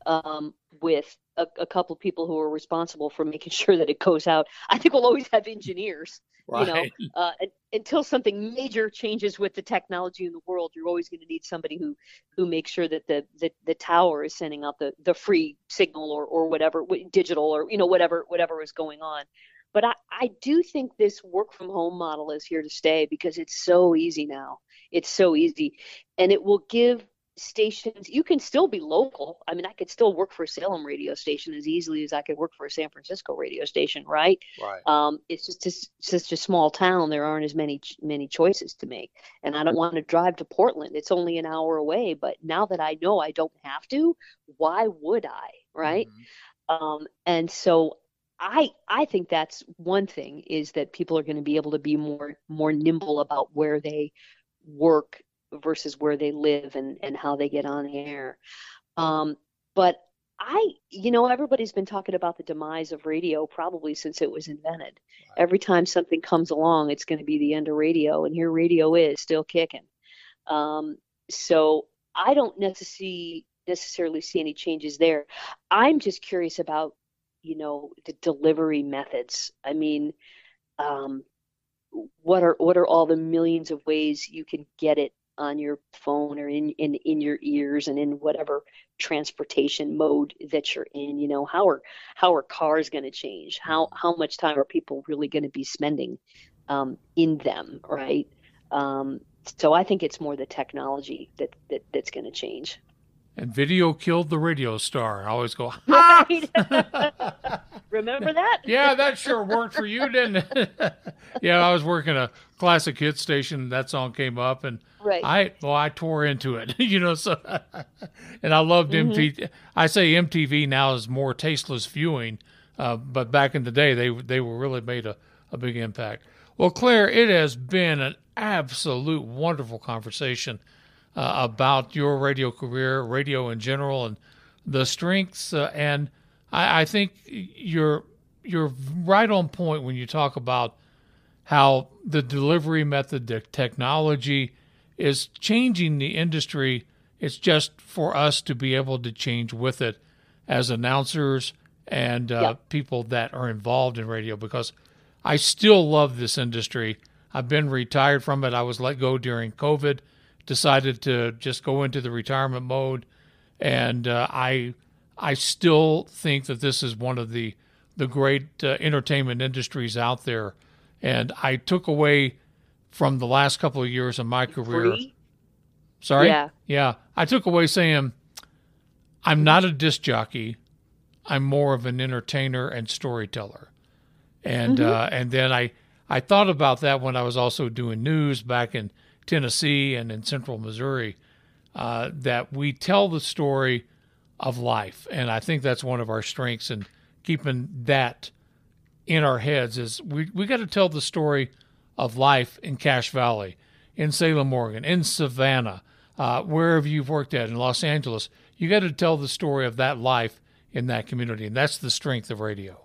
um, with a, a couple of people who are responsible for making sure that it goes out. I think we'll always have engineers. You know, uh, until something major changes with the technology in the world, you're always going to need somebody who who makes sure that the, the the tower is sending out the the free signal or or whatever digital or you know whatever whatever is going on. But I, I do think this work from home model is here to stay because it's so easy now. It's so easy, and it will give stations you can still be local i mean i could still work for a salem radio station as easily as i could work for a san francisco radio station right Right. um, it's just it's such a small town. There aren't as many many choices to make, and I don't want to drive to Portland. It's only an hour away. But now that I know I don't have to, why would I? Right? Um, and so I I think that's one thing is that people are going to be able to be more more nimble about where they work versus where they live and and how they get on air. Um, but I, you know, everybody's been talking about the demise of radio probably since it was invented. Every time something comes along, it's going to be the end of radio, and here radio is still kicking. Um, so I don't necessarily necessarily see any changes there. I'm just curious about, you know, the delivery methods. I mean, um, what are what are all the millions of ways you can get it on your phone or in, in in your ears and in whatever transportation mode that you're in you know how are how are cars going to change? How how much time are people really going to be spending um, in them right? Um, so i think it's more the technology that, that that's going to change And video killed the radio star. I always go, right Remember that? yeah, that sure worked for you, didn't it? yeah, I was working a classic hit station. That song came up, and Right. I well, I tore into it, you know. So, and I loved Mm-hmm. MTV. I say MTV now is more tasteless viewing, uh, but back in the day, they they were really made a, a big impact. Well, Claire, it has been an absolute wonderful conversation uh, about your radio career, radio in general, and the strengths. Uh, and I, I think you're you're right on point when you talk about how the delivery method, the technology, is changing the industry. It's just for us to be able to change with it as announcers and uh, Yeah. people that are involved in radio because I still love this industry. I've been retired from it. I was let go during COVID, decided to just go into the retirement mode, and uh, I I still think that this is one of the the great uh, entertainment industries out there. And I took away from the last couple of years of my career. Free? Sorry? Yeah. Yeah. I took away saying, I'm not a disc jockey. I'm more of an entertainer and storyteller. And uh, and then I, I thought about that when I was also doing news back in Tennessee and in central Missouri, uh, that we tell the story of life. And I think that's one of our strengths in keeping that in our heads is we, we got to tell the story of life in Cache Valley, in Salem, Oregon, in Savannah, uh, wherever you've worked at in Los Angeles. You got to tell the story of that life in that community, and that's the strength of radio.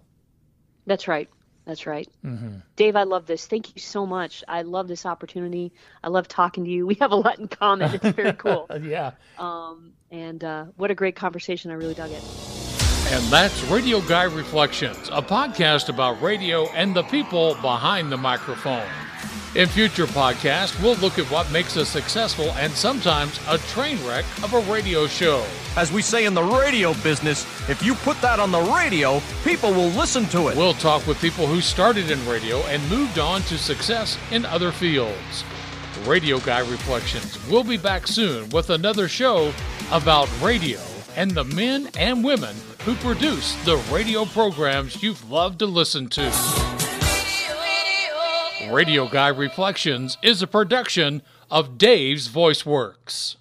That's right. That's right. Mm-hmm. Dave, I love this. Thank you so much. I love this opportunity. I love talking to you. We have a lot in common. It's very cool. yeah. Um, and uh, what a great conversation. I really dug it. And that's Radio Guy Reflections, a podcast about radio and the people behind the microphone. In future podcasts, we'll look at what makes a successful and sometimes a train wreck of a radio show. As we say in the radio business, if you put that on the radio, people will listen to it. We'll talk with people who started in radio and moved on to success in other fields. Radio Guy Reflections. We'll be back soon with another show about radio and the men and women who produce the radio programs you've loved to listen to. Radio Guy Reflections is a production of Dave's Voice Works.